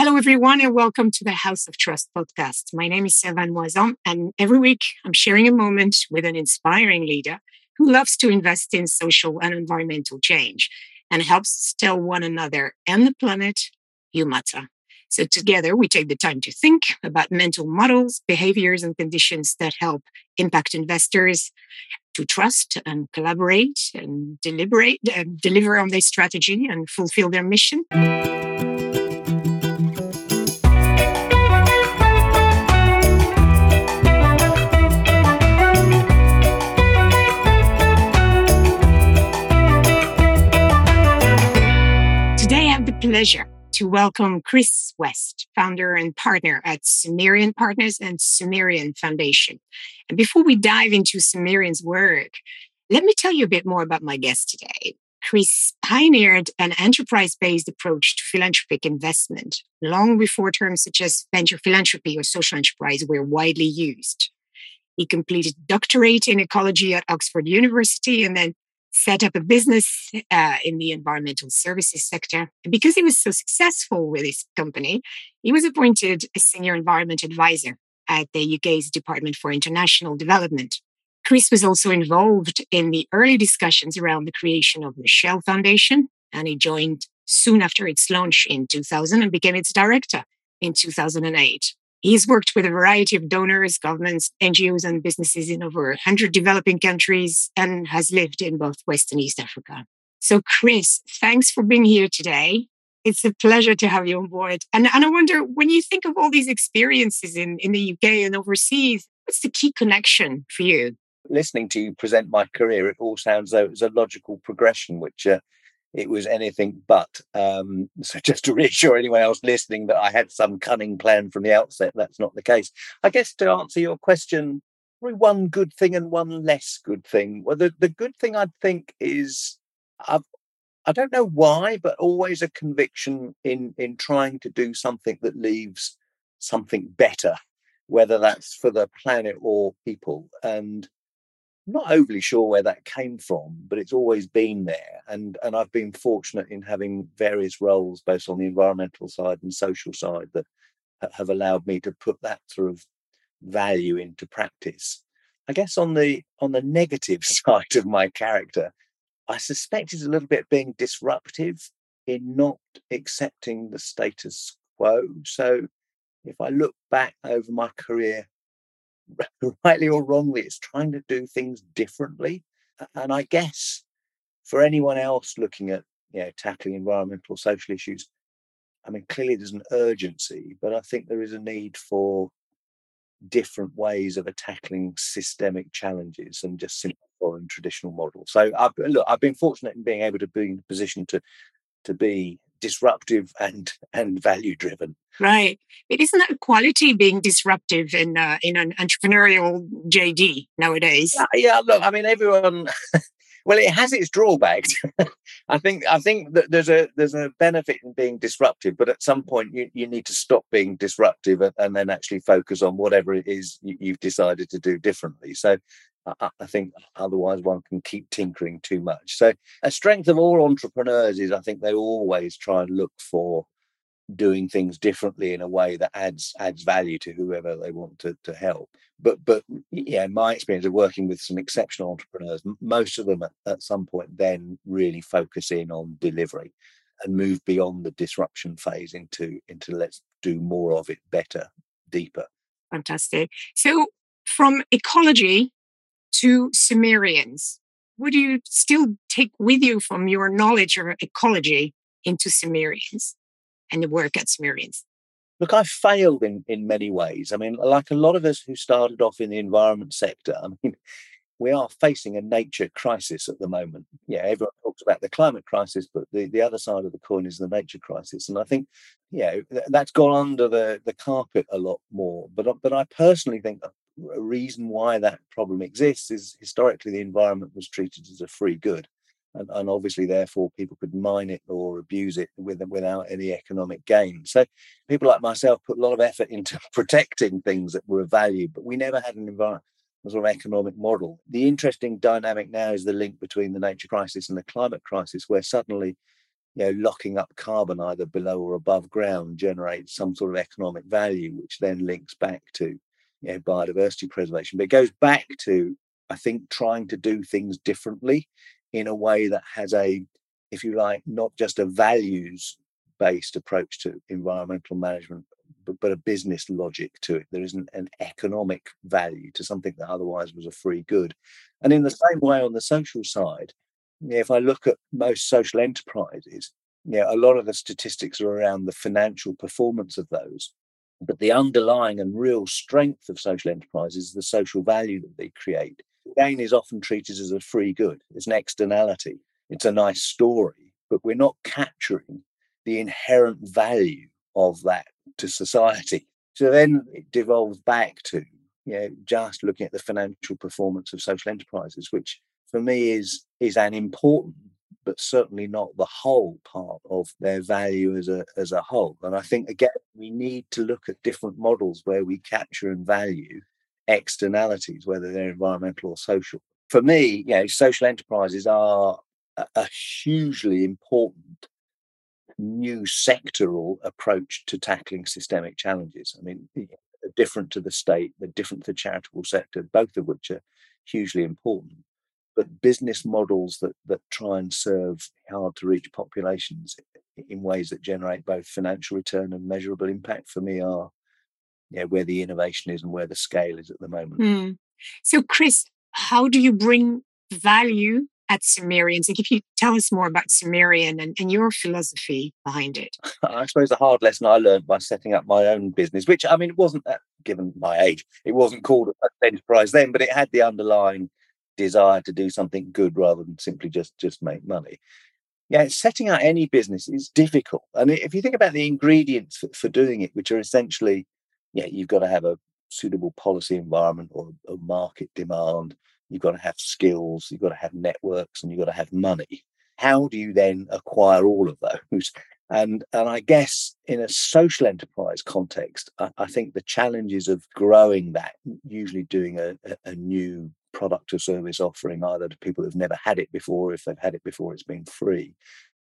Hello, everyone, and welcome to the House of Trust podcast. My name is Servane Mouazan, and every week I'm sharing a moment with an inspiring leader who loves to invest in social and environmental change and helps tell one another and the planet you matter. So, together, we take the time to think about mental models, behaviors, and conditions that help impact investors to trust and collaborate and deliberate and deliver on their strategy and fulfill their mission. Pleasure to welcome Chris West, founder and partner at Sumerian Partners and Sumerian Foundation. And before we dive into Sumerian's work, let me tell you a bit more about my guest today. Chris pioneered an enterprise based approach to philanthropic investment long before terms such as venture philanthropy or social enterprise were widely used. He completed doctorate in ecology at Oxford University and then set up a business uh, in the environmental services sector. And because he was so successful with his company, he was appointed a senior environment advisor at the UK's Department for International Development. Chris was also involved in the early discussions around the creation of the Shell Foundation, and he joined soon after its launch in 2000 and became its director in 2008. He's worked with a variety of donors, governments, NGOs, and businesses in over 100 developing countries and has lived in both West and East Africa. So, Chris, thanks for being here today. It's a pleasure to have you on board. And, and I wonder, when you think of all these experiences in, in the UK and overseas, what's the key connection for you? Listening to you present my career, it all sounds though it's a logical progression, which uh, it was anything but. Um, so just to reassure anyone else listening that I had some cunning plan from the outset, that's not the case. I guess to answer your question, probably one good thing and one less good thing. Well, the, the good thing I think is I've I don't know why, but always a conviction in in trying to do something that leaves something better, whether that's for the planet or people. And not overly sure where that came from, but it's always been there. And and I've been fortunate in having various roles, both on the environmental side and social side, that have allowed me to put that sort of value into practice. I guess on the on the negative side of my character, I suspect it's a little bit being disruptive in not accepting the status quo. So if I look back over my career, rightly or wrongly, it's trying to do things differently. And I guess for anyone else looking at you know, tackling environmental or social issues, I mean, clearly there's an urgency, but I think there is a need for different ways of tackling systemic challenges and just simply following traditional models. So, I've, look, I've been fortunate in being able to be in a position to to be disruptive and and value driven. Right. It isn't that quality being disruptive in uh, in an entrepreneurial JD nowadays. Yeah, yeah look, I mean, everyone. well, it has its drawbacks. I think I think that there's a there's a benefit in being disruptive, but at some point you, you need to stop being disruptive and, and then actually focus on whatever it is you, you've decided to do differently. So I, I think otherwise one can keep tinkering too much. So a strength of all entrepreneurs is I think they always try and look for doing things differently in a way that adds adds value to whoever they want to, to help. But but yeah my experience of working with some exceptional entrepreneurs most of them at, at some point then really focus in on delivery and move beyond the disruption phase into into let's do more of it better deeper. Fantastic. So from ecology to Sumerians? Would you still take with you from your knowledge of ecology into Sumerians and the work at Sumerians? Look, I failed in, in many ways. I mean, like a lot of us who started off in the environment sector, I mean, we are facing a nature crisis at the moment. Yeah, everyone talks about the climate crisis, but the, the other side of the coin is the nature crisis. And I think, yeah, that's gone under the, the carpet a lot more. But but I personally think a reason why that problem exists is historically the environment was treated as a free good. And, and obviously, therefore, people could mine it or abuse it with, without any economic gain. So, people like myself put a lot of effort into protecting things that were of value, but we never had an environment sort of economic model. The interesting dynamic now is the link between the nature crisis and the climate crisis, where suddenly you know, locking up carbon either below or above ground generates some sort of economic value, which then links back to you know, biodiversity preservation. But it goes back to, I think, trying to do things differently in a way that has a, if you like, not just a values based approach to environmental management, but, but a business logic to it. There isn't an economic value to something that otherwise was a free good. And in the same way, on the social side, if I look at most social enterprises, yeah, a lot of the statistics are around the financial performance of those. But the underlying and real strength of social enterprises is the social value that they create. Gain is often treated as a free good, it's an externality, it's a nice story, but we're not capturing the inherent value of that to society. So then it devolves back to you know, just looking at the financial performance of social enterprises, which for me is is an important but certainly not the whole part of their value as a as a whole. And I think again we need to look at different models where we capture and value externalities, whether they're environmental or social. For me, you know, social enterprises are a, a hugely important new sectoral approach to tackling systemic challenges. I mean, different to the state, they're different to the charitable sector, both of which are hugely important but business models that that try and serve hard to reach populations in ways that generate both financial return and measurable impact for me are yeah where the innovation is and where the scale is at the moment. Mm. So, Chris, how do you bring value at Sumerians? Like, if you tell us more about Sumerian and, and your philosophy behind it. I suppose the hard lesson I learned by setting up my own business, which I mean, it wasn't that, given my age, it wasn't called an enterprise then, but it had the underlying desire to do something good rather than simply just just make money. Yeah setting out any business is difficult. And if you think about the ingredients for, for doing it which are essentially yeah you've got to have a suitable policy environment or a market demand you've got to have skills you've got to have networks and you've got to have money. How do you then acquire all of those? And and i guess in a social enterprise context i, I think the challenges of growing that usually doing a, a, a new product or service offering either to people who've never had it before, if they've had it before, it's been free,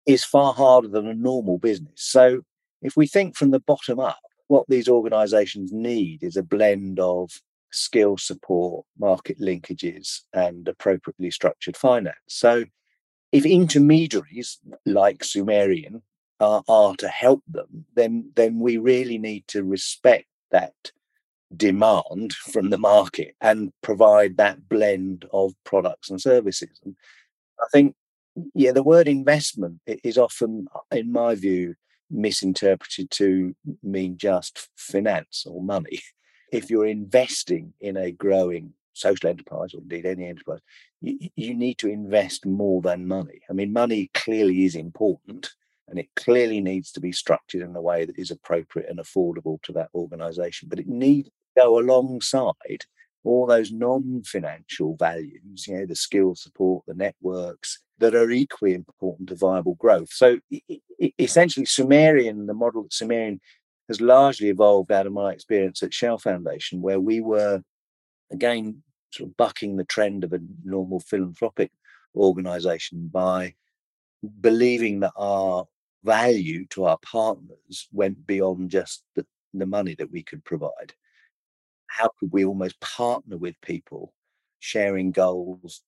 is far harder than a normal business. So if we think from the bottom up, what these organizations need is a blend of skill support, market linkages, and appropriately structured finance. So if intermediaries like Sumerian are, are to help them, then then we really need to respect that demand from the market and provide that blend of products and services. And I think, yeah, the word investment is often, in my view, misinterpreted to mean just finance or money. If you're investing in a growing social enterprise or indeed any enterprise, you, you need to invest more than money. I mean, money clearly is important and it clearly needs to be structured in a way that is appropriate and affordable to that organization but it needs go alongside all those non-financial values, you know, the skill support, the networks that are equally important to viable growth. So essentially, Sumerian, the model that Sumerian has largely evolved out of my experience at Shell Foundation, where we were again sort of bucking the trend of a normal philanthropic organization by believing that our value to our partners went beyond just the, the money that we could provide how could we almost partner with people, sharing goals,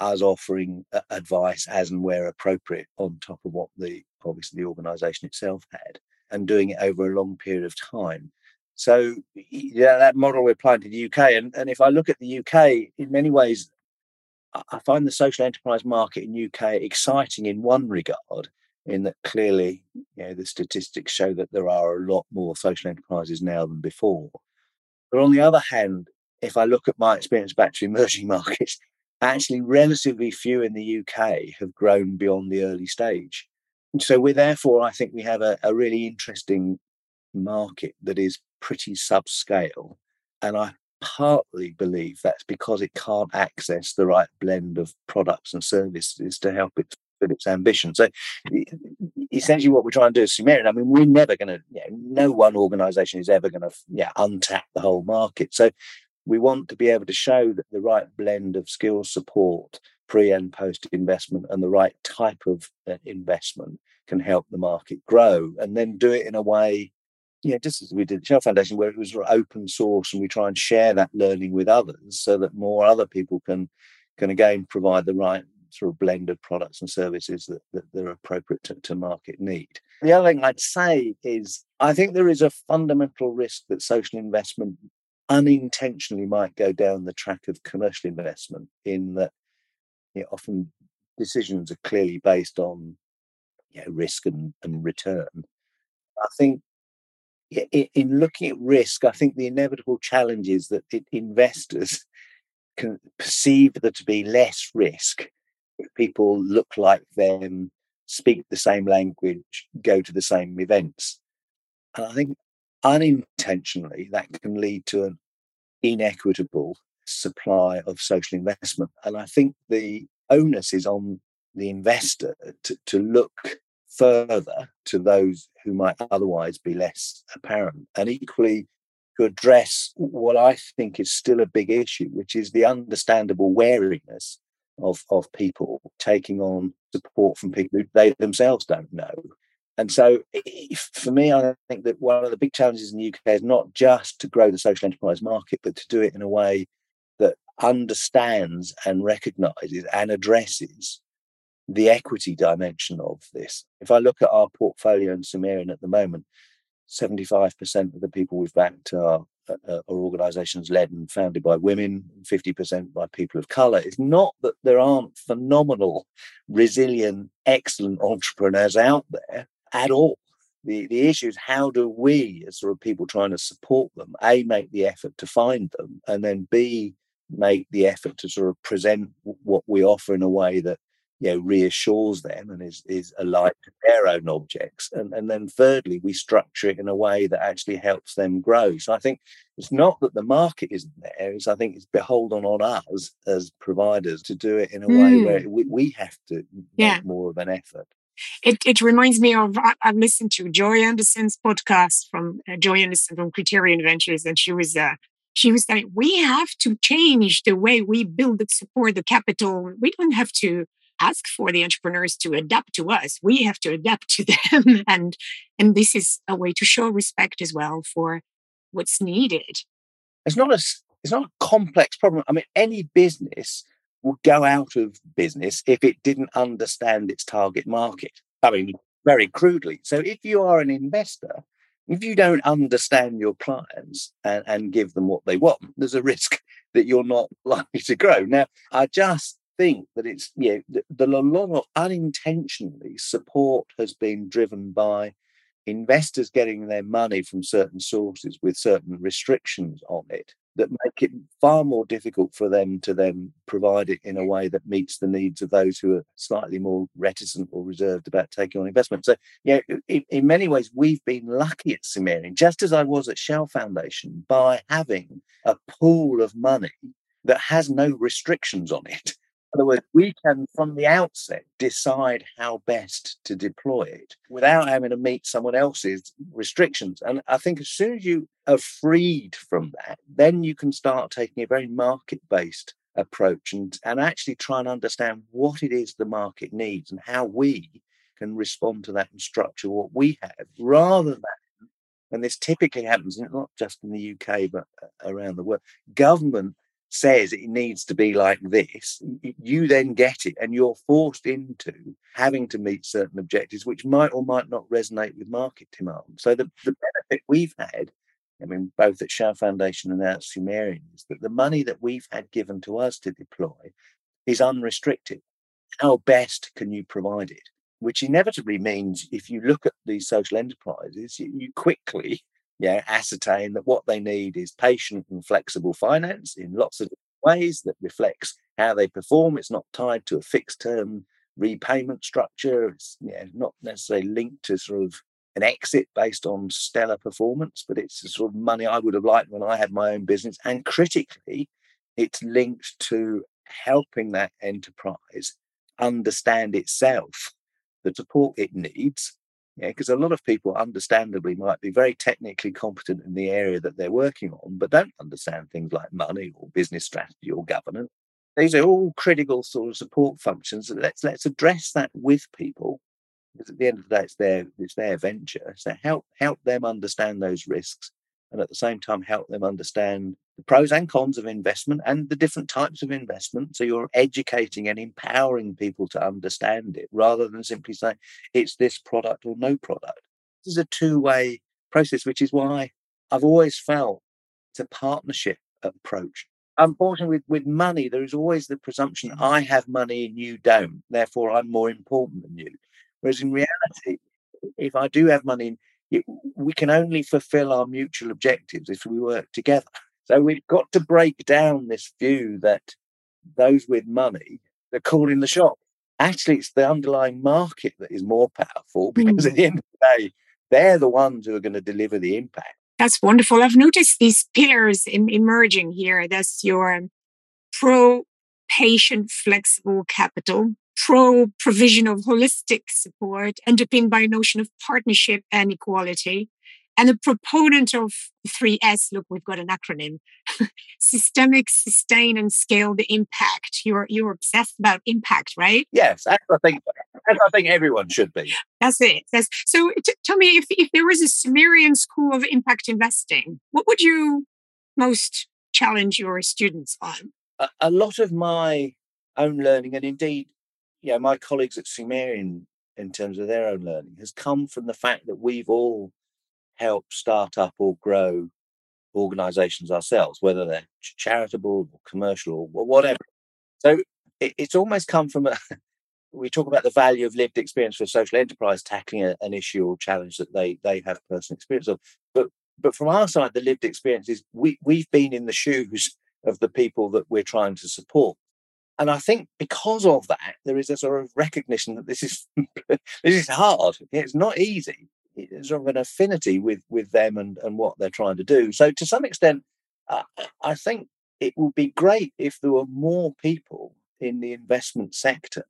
as offering advice as and where appropriate on top of what the obviously the organization itself had and doing it over a long period of time? So yeah that model we're applying to the uk and, and if i look at the uk in many ways i find the social enterprise market in uk exciting in one regard in that clearly you know the statistics show that there are a lot more social enterprises now than before but on the other hand, if I look at my experience back to emerging markets, actually relatively few in the UK have grown beyond the early stage. And so we're therefore, I think we have a, a really interesting market that is pretty subscale. And I partly believe that's because it can't access the right blend of products and services to help it with its ambition. So essentially what we're trying to do is Sumerian. I mean, we're never going to, you know, no one organization is ever going to yeah, untap the whole market. So we want to be able to show that the right blend of skill support, pre and post investment, and the right type of uh, investment can help the market grow and then do it in a way yeah, just as we did the Shell Foundation, where it was open source and we try and share that learning with others so that more other people can can again provide the right sort of blend of products and services that, that, are appropriate to, to market need. The other thing I'd say is I think there is a fundamental risk that social investment unintentionally might go down the track of commercial investment in that you know, often decisions are clearly based on you know, risk and, and return. I think in looking at risk, I think the inevitable challenge is that investors can perceive there to be less risk people look like them, speak the same language, go to the same events. And I think unintentionally that can lead to an inequitable supply of social investment. And I think the onus is on the investor to, to look further to those who might otherwise be less apparent. And equally, to address what I think is still a big issue, which is the understandable wariness of, of people taking on support from people who they themselves don't know. And so, for me, I think that one of the big challenges in the UK is not just to grow the social enterprise market, but to do it in a way that understands and recognizes and addresses the equity dimension of this. If I look at our portfolio in Sumerian at the moment, 75% of the people we've backed are, Uh, are organizations led and founded by women, 50% by people of color. It's not that there aren't phenomenal, resilient, excellent entrepreneurs out there at all. The, the issue is how do we, as sort of people trying to support them, A, make the effort to find them, and then B, make the effort to sort of present what we offer in a way that you know reassures them and is is aligned to their own objects and and then thirdly we structure it in a way that actually helps them grow so i think it's not that the market isn't there it's i think it's beholden on us as providers to do it in a mm. way where mm. we, we have to yeah. make more of an effort it, it reminds me of I've listened to Joy Anderson's podcast from uh, Joy Anderson from Criterion Ventures, and she was uh, she was saying we have to change the way we build and support the capital. We don't have to ask for the entrepreneurs to adapt to us. We have to adapt to them. and, and this is a way to show respect as well for what's needed. It's not a, it's not a complex problem. I mean, any business would go out of business if it didn't understand its target market. I mean, very crudely. So if you are an investor, if you don't understand your clients and, and give them what they want, there's a risk that you're not likely to grow. Now, I just think that it's you know the, the long of unintentionally support has been driven by investors getting their money from certain sources with certain restrictions on it that make it far more difficult for them to then provide it in a way that meets the needs of those who are slightly more reticent or reserved about taking on investment. So, yeah, you know, in, in, many ways, we've been lucky at Sumerian, just as I was at Shell Foundation, by having a pool of money that has no restrictions on it other words, we can from the outset decide how best to deploy it without having to meet someone else's restrictions. And I think as soon as you are freed from that, then you can start taking a very market based approach and, and actually try and understand what it is the market needs and how we can respond to that and structure what we have rather than and this typically happens not just in the UK but uh, around the world government says it needs to be like this, you then get it and you're forced into having to meet certain objectives which might or might not resonate with market demand. So the, the benefit we've had, I mean, both at Shell Foundation and at Sumerian, is that the money that we've had given to us to deploy is unrestricted. How best can you provide it? Which inevitably means if you look at these social enterprises, you quickly yeah, ascertain that what they need is patient and flexible finance in lots of ways that reflects how they perform. It's not tied to a fixed term repayment structure. It's yeah, not necessarily linked to sort of an exit based on stellar performance, but it's the sort of money I would have liked when I had my own business. And critically, it's linked to helping that enterprise understand itself the support it needs yeah, because a lot of people, understandably, might be very technically competent in the area that they're working on, but don't understand things like money or business strategy or governance. These are all critical sort of support functions. Let's let's address that with people, because at the end of the day, it's their it's their venture. So help help them understand those risks, and at the same time help them understand the pros and cons of investment and the different types of investment. So you're educating and empowering people to understand it rather than simply saying it's this product or no product. This is a two way process, which is why I've always felt it's a partnership approach. Unfortunately, with, with money, there is always the presumption mm. I have money and you don't, therefore I'm more important than you. Whereas in reality, if I do have money, we can only fulfill our mutual objectives if we work together. So we've got to break down this view that those with money are calling the shots. Actually, it's the underlying market that is more powerful because mm. at the end of the day, they're the ones who are going to deliver the impact. That's wonderful. I've noticed these pillars emerging here. That's your pro patient flexible capital, pro provision of holistic support, underpinned by a notion of partnership and equality, and a proponent of 3S. Look, we've got an acronym: systemic, sustain, and scale the impact. You're you're obsessed about impact, right? Yes, I think as I think everyone should be. That's it. That's, so, t- tell me if if there was a Sumerian school of impact investing, what would you most challenge your students on? A, a lot of my own learning, and indeed, you know, my colleagues at Sumerian in terms of their own learning has come from the fact that we've all help start up or grow organizations ourselves, whether they're charitable or commercial or whatever. So it, it's almost come from a, we talk about the value of lived experience for social enterprise tackling a, an issue or challenge that they they have personal experience of. But but from our side, the lived experience is we we've been in the shoes of the people that we're trying to support. And I think because of that, there is a sort of recognition that this is this is hard. It's not easy sort of an affinity with with them and and what they're trying to do. So to some extent, uh, I think it would be great if there were more people in the investment sector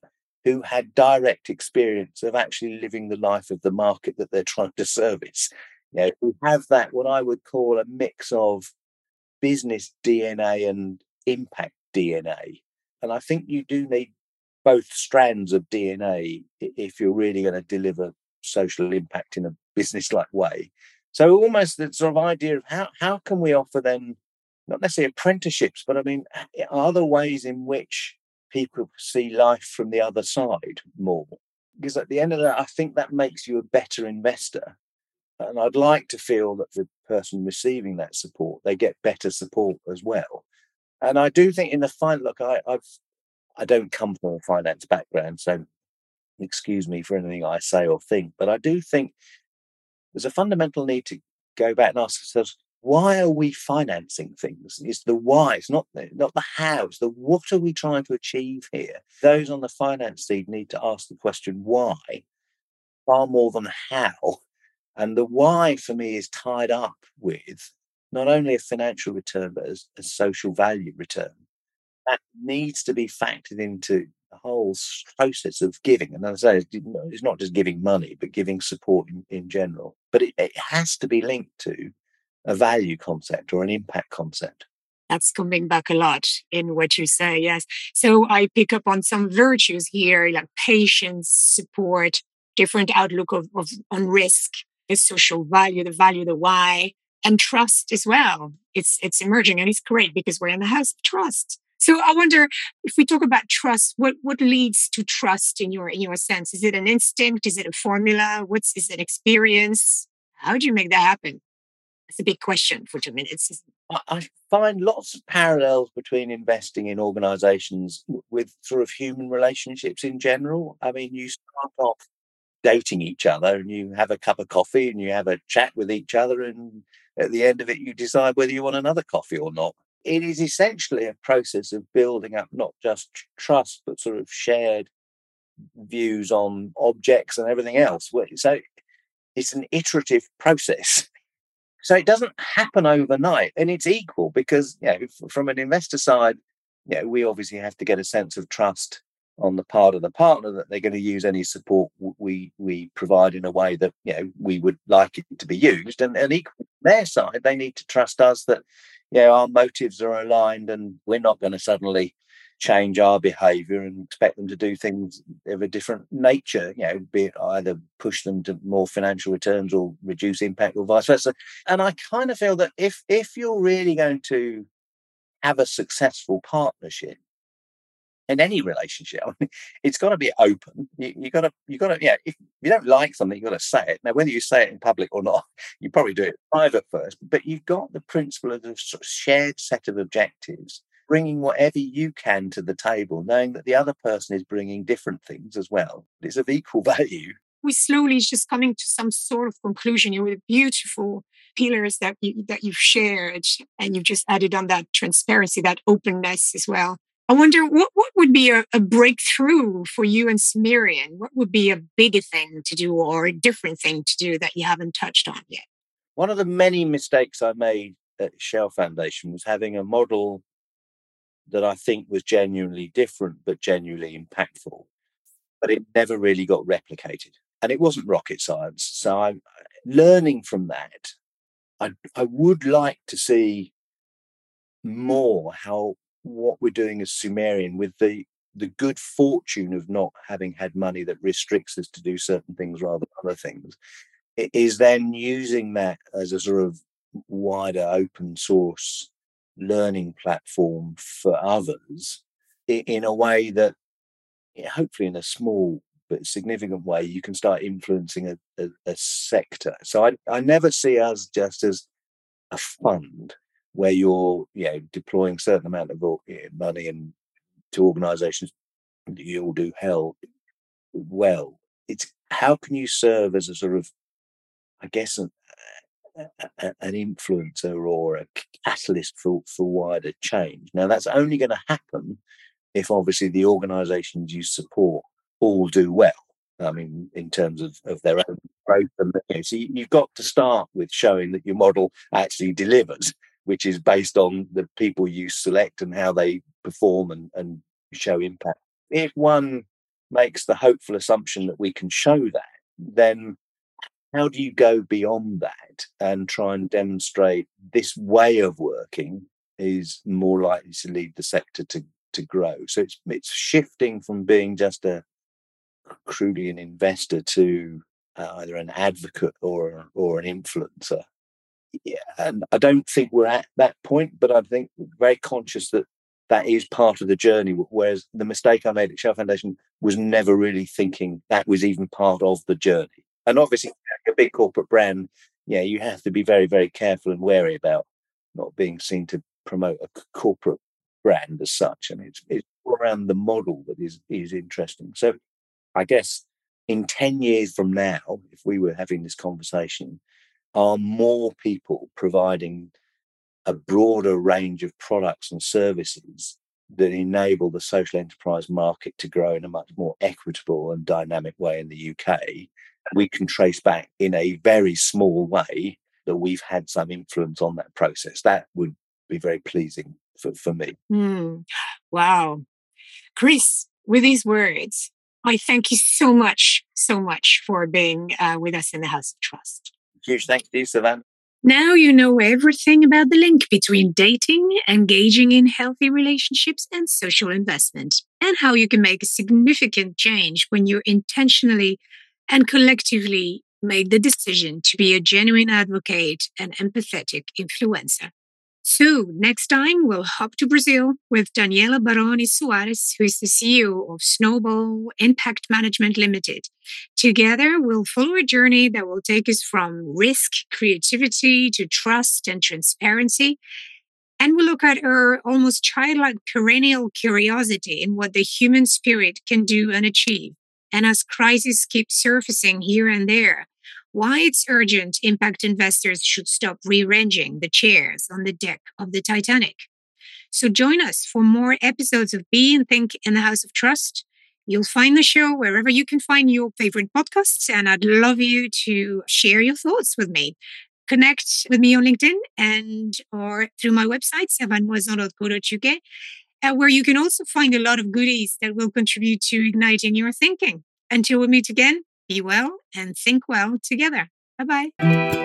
who had direct experience of actually living the life of the market that they're trying to service. You know, who have that what I would call a mix of business DNA and impact DNA. And I think you do need both strands of DNA if you're really going to deliver social impact in a business like way. So almost the sort of idea of how how can we offer them not necessarily apprenticeships, but I mean, are there ways in which people see life from the other side more? Because at the end of that, I think that makes you a better investor. And I'd like to feel that the person receiving that support, they get better support as well. And I do think in the final look, I, I've I don't come from a finance background, so excuse me for anything I say or think, but I do think there's a fundamental need to go back and ask ourselves, why are we financing things? It's the why, it's not the, not the how, it's the what are we trying to achieve here? Those on the finance team need to ask the question why far more than how. And the why for me is tied up with not only a financial return, but a, a social value return. That needs to be factored into the whole process of giving. And as I say, it's not just giving money, but giving support in, in general. But it, it has to be linked to a value concept or an impact concept. That's coming back a lot in what you say, yes. So I pick up on some virtues here, like patience, support, different outlook of, of on risk, the social value, the value, the why, and trust as well. It's it's emerging and it's great because we're in the house of trust. So I wonder if we talk about trust, what what leads to trust in your in your sense? Is it an instinct? Is it a formula? What's is it experience? How do you make that happen? It's a big question for two minutes. I find lots of parallels between investing in organizations with sort of human relationships in general. I mean, you start off dating each other and you have a cup of coffee and you have a chat with each other and at the end of it you decide whether you want another coffee or not it is essentially a process of building up not just trust, but sort of shared views on objects and everything else. So it's an iterative process. So it doesn't happen overnight, and it's equal because you know from an investor side, you know we obviously have to get a sense of trust on the part of the partner that they're going to use any support we we provide in a way that you know we would like it to be used, and and equal their side they need to trust us that know, our motives are aligned and we're not going to suddenly change our behavior and expect them to do things of a different nature, you know, be it either push them to more financial returns or reduce impact or vice versa. And I kind of feel that if if you're really going to have a successful partnership in any relationship, I mean, it's got to be open. You, got to, you got to, yeah. If you don't like something, you got to say it. Now, whether you say it in public or not, you probably do it private first. But you've got the principle of a sort of shared set of objectives bringing whatever you can to the table, knowing that the other person is bringing different things as well. It's of equal value. We slowly just coming to some sort of conclusion. You with beautiful pillars that you that you've shared, and you've just added on that transparency, that openness as well. I wonder what, what would be a, a breakthrough for you and Sumerian? What would be a bigger thing to do or a different thing to do that you haven't touched on yet? One of the many mistakes I made at Shell Foundation was having a model that I think was genuinely different but genuinely impactful. But it never really got replicated. And it wasn't rocket science. So I'm learning from that. I, I would like to see more how what we're doing as Sumerian with the the good fortune of not having had money that restricts us to do certain things rather than other things is then using that as a sort of wider open source learning platform for others in a way that hopefully in a small but significant way you can start influencing a, a, a, sector. So I, I never see us just as a fund where you're you know deploying certain amount of uh, money and to organizations that you all do hell well it's how can you serve as a sort of i guess an, an influencer or a catalyst for, for wider change. Now, that's only going to happen if obviously the organizations you support all do well. I mean, in terms of, of their own growth. And, you know, so you've got to start with showing that your model actually delivers, which is based on the people you select and how they perform and, and show impact. If one makes the hopeful assumption that we can show that, then how do you go beyond that and try and demonstrate this way of working is more likely to lead the sector to to grow so it's it's shifting from being just a crudely an investor to uh, either an advocate or or an influencer and I don't think we're at that point, but I think very conscious that that is part of the journey. Whereas the mistake I made at Shell Foundation was never really thinking that was even part of the journey. And obviously, a big corporate brand, yeah, you have to be very, very careful and wary about not being seen to promote a corporate brand as such. And it's it's around the model that is is interesting. So, I guess in ten years from now, if we were having this conversation, are more people providing a broader range of products and services that enable the social enterprise market to grow in a much more equitable and dynamic way in the UK we can trace back in a very small way that we've had some influence on that process. That would be very pleasing for, for me. Mm. Wow. Chris, with these words, I thank you so much, so much for being uh, with us in the House of Trust. Huge thank you, Savannah. Now you know everything about the link between dating, engaging in healthy relationships, and social investment, and how you can make a significant change when you intentionally and collectively make the decision to be a genuine advocate and empathetic influencer. So, next time we'll hop to Brazil with Daniela Barone Soares, who is the CEO of Snowball Impact Management Limited. Together, we'll follow a journey that will take us from risk, creativity to trust and transparency. And we'll look at her almost childlike perennial curiosity in what the human spirit can do and achieve and as crises keep surfacing here and there, why it's urgent impact investors should stop rearranging the chairs on the deck of the Titanic. So join us for more episodes of Be and Think in the House of Trust. You'll find the show wherever you can find your favorite podcasts, and I'd love you to share your thoughts with me. Connect with me on LinkedIn and or through my website, servanemouazan.co.uk uh, where you can also find a lot of goodies that will contribute to igniting your thinking. Until we meet again, be well and think well together. Bye bye.